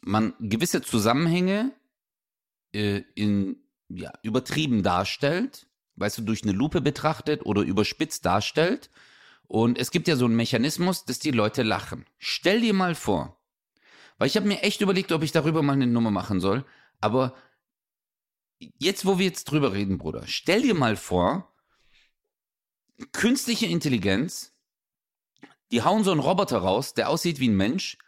man gewisse Zusammenhänge äh, in ja, übertrieben darstellt, weißt du, durch eine Lupe betrachtet oder überspitzt darstellt Und es gibt ja so einen Mechanismus, dass die Leute lachen. Stell dir mal vor, weil ich habe mir echt überlegt, ob ich darüber mal eine Nummer machen soll, aber jetzt, wo wir jetzt drüber reden, Bruder, stell dir mal vor, künstliche Intelligenz, die hauen so einen Roboter raus, der aussieht wie ein Mensch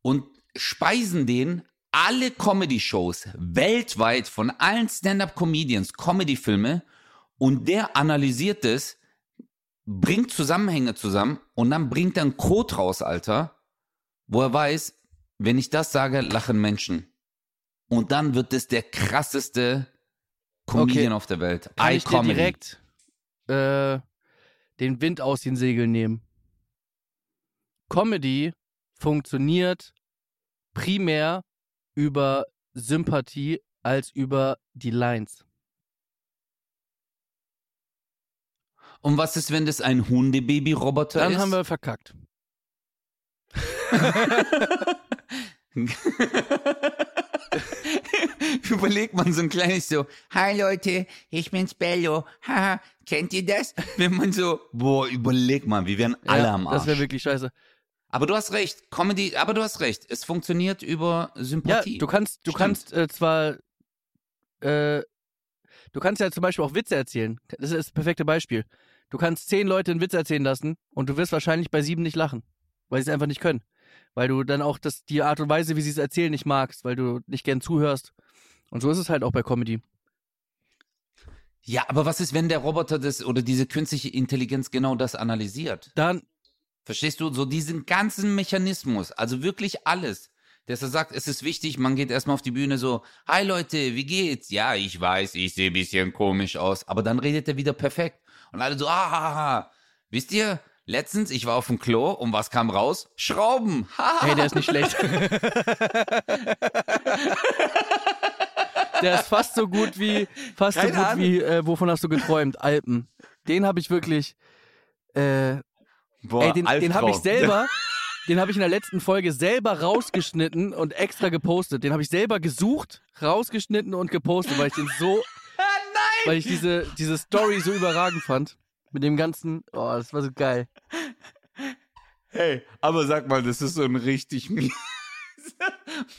und speisen den alle Comedy-Shows weltweit von allen Stand-up-Comedians, Comedy-Filme und der analysiert es, bringt Zusammenhänge zusammen und dann bringt er einen Code raus, Alter, wo er weiß, wenn ich das sage, lachen Menschen. Und dann wird es der krasseste Comedian Okay. auf der Welt. Kann I ich dir direkt äh, den Wind aus den Segeln nehmen. Comedy funktioniert primär über Sympathie als über die Lines. Und was ist, wenn das ein Hundebaby-Roboter Dann ist? haben wir verkackt. Überlegt man so ein kleines so, hi Leute, ich bin's Bello, haha, kennt ihr das? Wenn man so, boah, überleg mal, wir wären alle ja, am Arsch. Das wäre wirklich scheiße. Aber du hast recht, Comedy, aber du hast recht, es funktioniert über Ja, Sympathie. du kannst, du Stimmt. kannst äh, zwar, äh, du kannst ja zum Beispiel auch Witze erzählen. Das ist das perfekte Beispiel. Du kannst zehn Leute einen Witz erzählen lassen und du wirst wahrscheinlich bei sieben nicht lachen, weil sie es einfach nicht können. Weil du dann auch das, die Art und Weise, wie sie es erzählen, nicht magst, weil du nicht gern zuhörst. Und so ist es halt auch bei Comedy. ja, aber was ist, wenn der Roboter das oder diese künstliche Intelligenz genau das analysiert? Dann, Verstehst du? So diesen ganzen Mechanismus, also wirklich alles. Dass er sagt, es ist wichtig, man geht erstmal auf die Bühne so, hi Leute, wie geht's? Ja, ich weiß, ich sehe ein bisschen komisch aus, aber dann redet er wieder perfekt. Und alle so, ah, ha, ha. wisst ihr, letztens, ich war auf dem Klo und was kam raus? Schrauben. Ha, hey, der ist nicht schlecht. der ist fast so gut wie, fast so Keine gut Ahnung. wie, äh, wovon hast du geträumt? Alpen. Den habe ich wirklich, Boah, Ey, den, den habe ich Albtraum. selber, den habe ich in der letzten Folge selber rausgeschnitten und extra gepostet. Den habe ich selber gesucht, rausgeschnitten und gepostet, weil ich den so, weil ich diese, diese Story so überragend fand. Mit dem ganzen, oh, das war so geil. Hey, aber sag mal, das ist so ein richtig mieser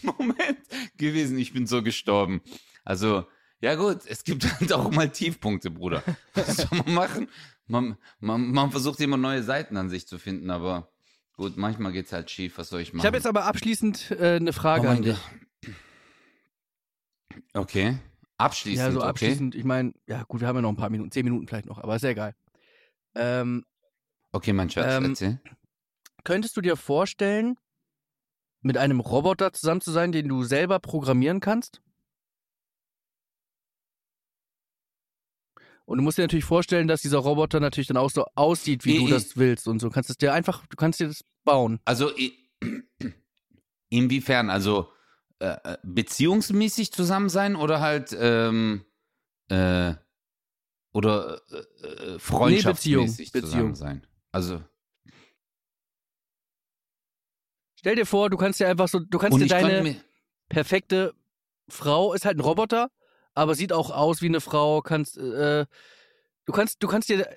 Moment gewesen. Ich bin so gestorben. Also, ja gut, es gibt halt auch mal Tiefpunkte, Bruder. Was soll man machen? Man, man, man versucht immer neue Seiten an sich zu finden, aber gut, manchmal geht's halt schief. Was soll ich machen? Ich habe jetzt aber abschließend äh, eine Frage Oh an dich. Gott. Okay. Abschließend, Ja, so okay. abschließend, ich meine, ja gut, wir haben ja noch ein paar Minuten, zehn Minuten vielleicht noch, aber ist ja egal. Ähm, Okay, mein Schatz, Ähm, erzähl. könntest du dir vorstellen, mit einem Roboter zusammen zu sein, den du selber programmieren kannst? Und du musst dir natürlich vorstellen, dass dieser Roboter natürlich dann auch so aussieht, wie I- du das willst und so. Du kannst es dir einfach, du kannst dir das bauen. Also, inwiefern? Also, äh, äh, beziehungsmäßig zusammen sein oder halt, ähm, äh, oder äh, äh, freundschaftsmäßig Beziehung. zusammen sein? Also, Stell dir vor, du kannst dir einfach so, du kannst dir deine perfekte Frau, ist halt ein Roboter, aber sieht auch aus wie eine Frau, kannst, äh, du kannst, du kannst dir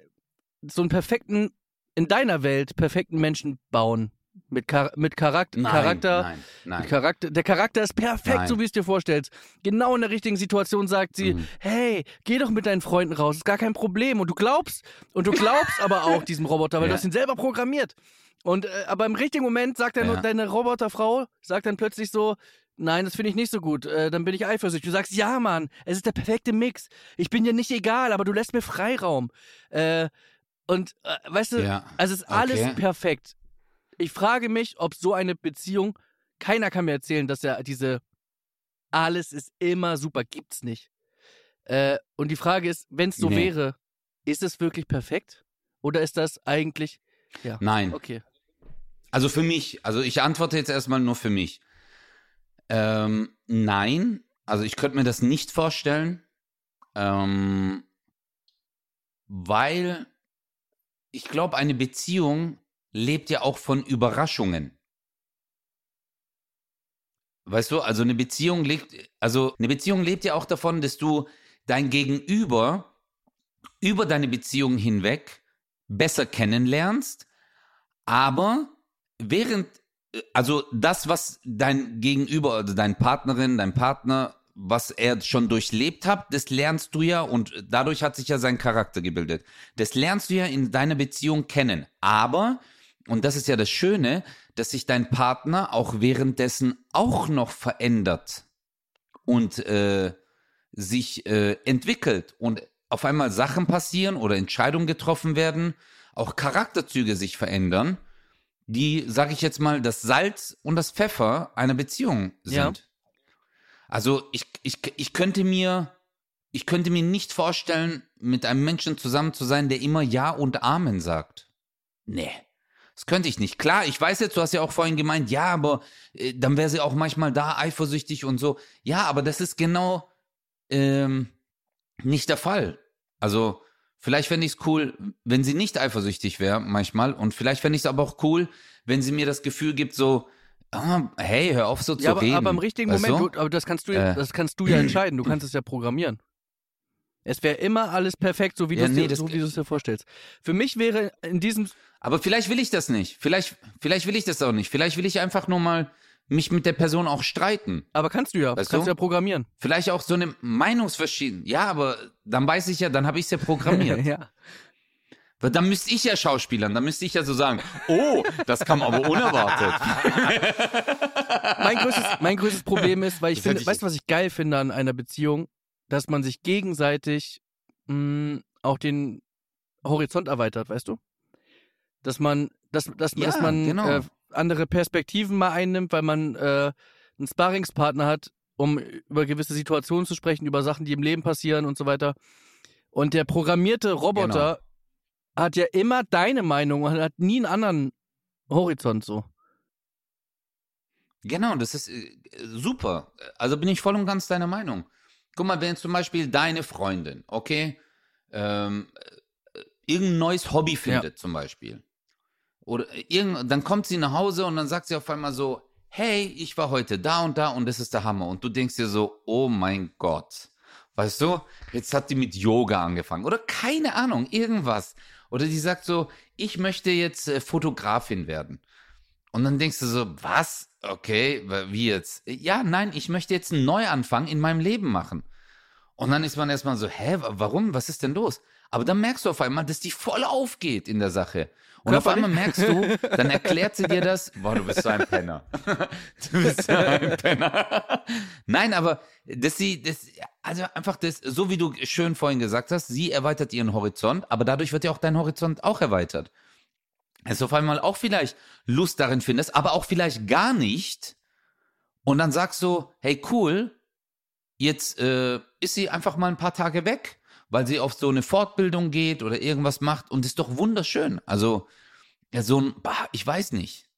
so einen perfekten, in deiner Welt perfekten Menschen bauen. Mit, Char mit Charakter, nein, Charakter, nein, nein. Mit Charakter, der Charakter ist perfekt, Nein. so wie es dir vorstellst. Genau in der richtigen Situation sagt sie, Mhm. hey, geh doch mit deinen Freunden raus, ist gar kein Problem. Und du glaubst, und du glaubst aber auch diesem Roboter, weil du Ja. hast ihn selber programmiert. Und äh, aber im richtigen Moment sagt dann Ja. deine Roboterfrau, sagt dann plötzlich so, nein, das finde ich nicht so gut, äh, dann bin ich eifersüchtig. Du sagst, ja, Mann, es ist der perfekte Mix. Ich bin dir nicht egal, aber du lässt mir Freiraum. Äh, und äh, weißt du, Ja, also es ist alles okay. perfekt. Ich frage mich, ob so eine Beziehung, keiner kann mir erzählen, dass er diese alles ist immer super, gibt's nicht. Äh, und die Frage ist, wenn es so Nee. wäre, ist es wirklich perfekt? Oder ist das eigentlich. Ja. Nein. Okay. Also für mich, also ich antworte jetzt erstmal nur für mich. Ähm, nein, also ich könnte mir das nicht vorstellen, ähm, weil ich glaube, eine Beziehung lebt ja auch von Überraschungen. Weißt du, also eine Beziehung lebt, also eine Beziehung lebt ja auch davon, dass du dein Gegenüber über deine Beziehung hinweg besser kennenlernst, aber während, also das, was dein Gegenüber, also deine Partnerin, dein Partner, was er schon durchlebt hat, das lernst du ja und dadurch hat sich ja sein Charakter gebildet. Das lernst du ja in deiner Beziehung kennen. Aber, und das ist ja das Schöne, dass sich dein Partner auch währenddessen auch noch verändert und äh, sich äh, entwickelt und auf einmal Sachen passieren oder Entscheidungen getroffen werden, auch Charakterzüge sich verändern, die, sage ich jetzt mal, das Salz und das Pfeffer einer Beziehung sind. Ja. Also ich, ich, ich könnte mir, ich könnte mir nicht vorstellen, mit einem Menschen zusammen zu sein, der immer Ja und Amen sagt. Nee. Das könnte ich nicht. Klar, ich weiß jetzt, du hast ja auch vorhin gemeint, ja, aber äh, dann wäre sie auch manchmal da eifersüchtig und so. Ja, aber das ist genau ähm, nicht der Fall. Also, vielleicht fände ich es cool, wenn sie nicht eifersüchtig wäre, manchmal. Und vielleicht fände ich es aber auch cool, wenn sie mir das Gefühl gibt, so, ah, hey, hör auf so zu Ja, aber, reden. aber im richtigen weißt Moment, du? aber das kannst du, ja- Äh. das kannst du ja entscheiden. Du kannst es ja programmieren. Es wäre immer alles perfekt, so wie Ja, du nee, dir, das- so du es dir vorstellst. Für mich wäre in diesem Aber vielleicht will ich das nicht. Vielleicht, vielleicht will ich das auch nicht. Vielleicht will ich einfach nur mal mich mit der Person auch streiten. Aber kannst du ja, Weißt kannst du? ja programmieren. Vielleicht auch so eine Meinungsverschiedenheit. Ja, aber dann weiß ich ja, dann habe ich es ja programmiert. ja. Weil dann müsste ich ja schauspielern, dann müsste ich ja so sagen, oh, das kam aber unerwartet. Mein größtes, mein größtes Problem ist, weil ich Das finde, ich weißt du, was ich geil finde an einer Beziehung? Dass man sich gegenseitig mh, auch den Horizont erweitert, weißt du? Dass man, dass, dass, Ja, dass man genau. äh, andere Perspektiven mal einnimmt, weil man äh, einen Sparringspartner hat, um über gewisse Situationen zu sprechen, über Sachen, die im Leben passieren und so weiter. Und der programmierte Roboter Genau. hat ja immer deine Meinung und hat nie einen anderen Horizont so. Genau, das ist äh, super. Also bin ich voll und ganz deiner Meinung. Guck mal, wenn zum Beispiel deine Freundin, okay, ähm, äh, irgendein neues Hobby findet zum Beispiel. Oder irgend, dann kommt sie nach Hause und dann sagt sie auf einmal so, hey, ich war heute da und da und das ist der Hammer. Und du denkst dir so, oh mein Gott. Weißt du, jetzt hat die mit Yoga angefangen. Oder keine Ahnung, irgendwas. Oder die sagt so, ich möchte jetzt äh, Fotografin werden. Und dann denkst du so, was? Okay, wie jetzt? Ja, nein, ich möchte jetzt einen Neuanfang in meinem Leben machen. Und dann ist man erstmal so, hä, wa- warum? Was ist denn los? Aber dann merkst du auf einmal, dass die voll aufgeht in der Sache. Und auf einmal merkst du, dann erklärt sie dir das, boah, du bist so ein Penner. Du bist so ein Penner. Nein, aber dass sie, das, also einfach das, so wie du schön vorhin gesagt hast, sie erweitert ihren Horizont, aber dadurch wird ja auch dein Horizont auch erweitert dass du auf einmal auch vielleicht Lust darin findest, aber auch vielleicht gar nicht. Und dann sagst du, hey cool, jetzt äh, ist sie einfach mal ein paar Tage weg, weil sie auf so eine Fortbildung geht oder irgendwas macht und ist doch wunderschön. Also ja, so ein, bah, ich weiß nicht.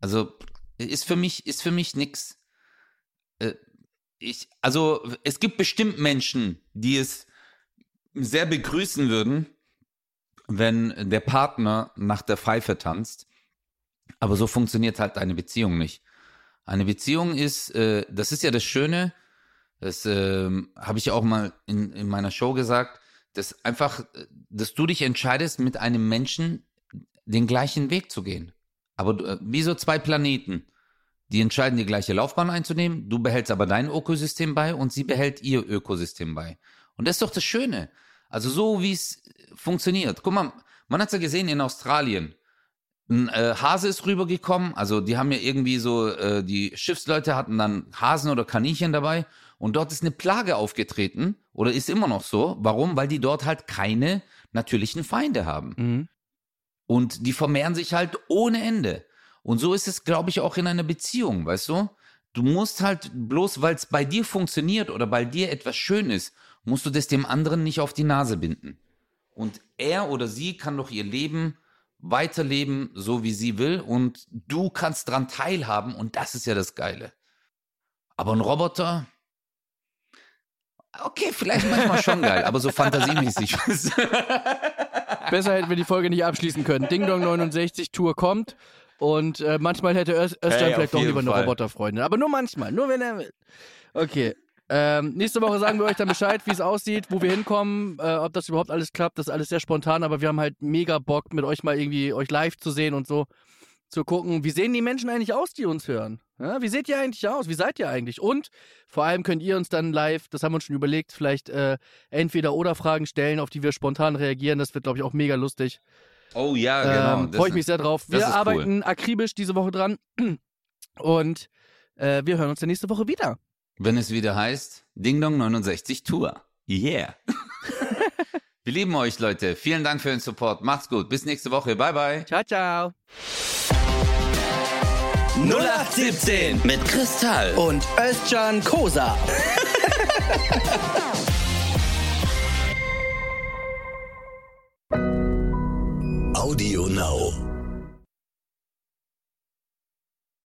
Also ist für mich ist für mich nix. Äh, ich, also es gibt bestimmt Menschen, die es sehr begrüßen würden, wenn der Partner nach der Pfeife tanzt. Aber so funktioniert halt eine Beziehung nicht. Eine Beziehung ist, äh, das ist ja das Schöne, das ähm, habe ich auch mal in, in meiner Show gesagt, dass einfach, dass du dich entscheidest, mit einem Menschen den gleichen Weg zu gehen. Aber äh, wie so zwei Planeten. Die entscheiden, die gleiche Laufbahn einzunehmen, du behältst aber dein Ökosystem bei und sie behält ihr Ökosystem bei. Und das ist doch das Schöne. Also so, wie es funktioniert. Guck mal, man hat ja gesehen in Australien, ein äh, Hase ist rübergekommen, also die haben ja irgendwie so, äh, die Schiffsleute hatten dann Hasen oder Kaninchen dabei und dort ist eine Plage aufgetreten oder ist immer noch so. Warum? Weil die dort halt keine natürlichen Feinde haben. Mhm. Und die vermehren sich halt ohne Ende. Und so ist es, glaube ich, auch in einer Beziehung, weißt du? Du musst halt bloß, weil es bei dir funktioniert oder bei dir etwas schön ist, musst du das dem anderen nicht auf die Nase binden. Und er oder sie kann doch ihr Leben weiterleben, so wie sie will, und du kannst dran teilhaben, und das ist ja das Geile. Aber ein Roboter, okay, vielleicht manchmal schon geil, aber so fantasiemäßig. Besser hätten wir die Folge nicht abschließen können. Ding Dong 69 Tour kommt und äh, manchmal hätte Östern Hey, vielleicht doch lieber eine Fall. Roboterfreundin. Aber nur manchmal, nur wenn er will. Okay. Ähm, nächste Woche sagen wir euch dann Bescheid, wie es aussieht, wo wir hinkommen, äh, ob das überhaupt alles klappt. Das ist alles sehr spontan, aber wir haben halt mega Bock, mit euch mal irgendwie euch live zu sehen und so zu gucken, wie sehen die Menschen eigentlich aus, die uns hören? Ja, wie seht ihr eigentlich aus? Wie seid ihr eigentlich? Und vor allem könnt ihr uns dann live, das haben wir uns schon überlegt, vielleicht äh, entweder oder Fragen stellen, auf die wir spontan reagieren. Das wird, glaube ich, auch mega lustig. Oh ja, genau. Ähm, Freue ich mich sehr drauf. Wir ist cool. arbeiten akribisch diese Woche dran und äh, wir hören uns dann nächste Woche wieder. Wenn es wieder heißt, Ding Dong 69 Tour. Yeah. Wir lieben euch, Leute. Vielen Dank für den Support. Macht's gut. Bis nächste Woche. Bye, bye. Ciao, ciao. 0817 mit Kristall und Özcan Kosa. Audio Now.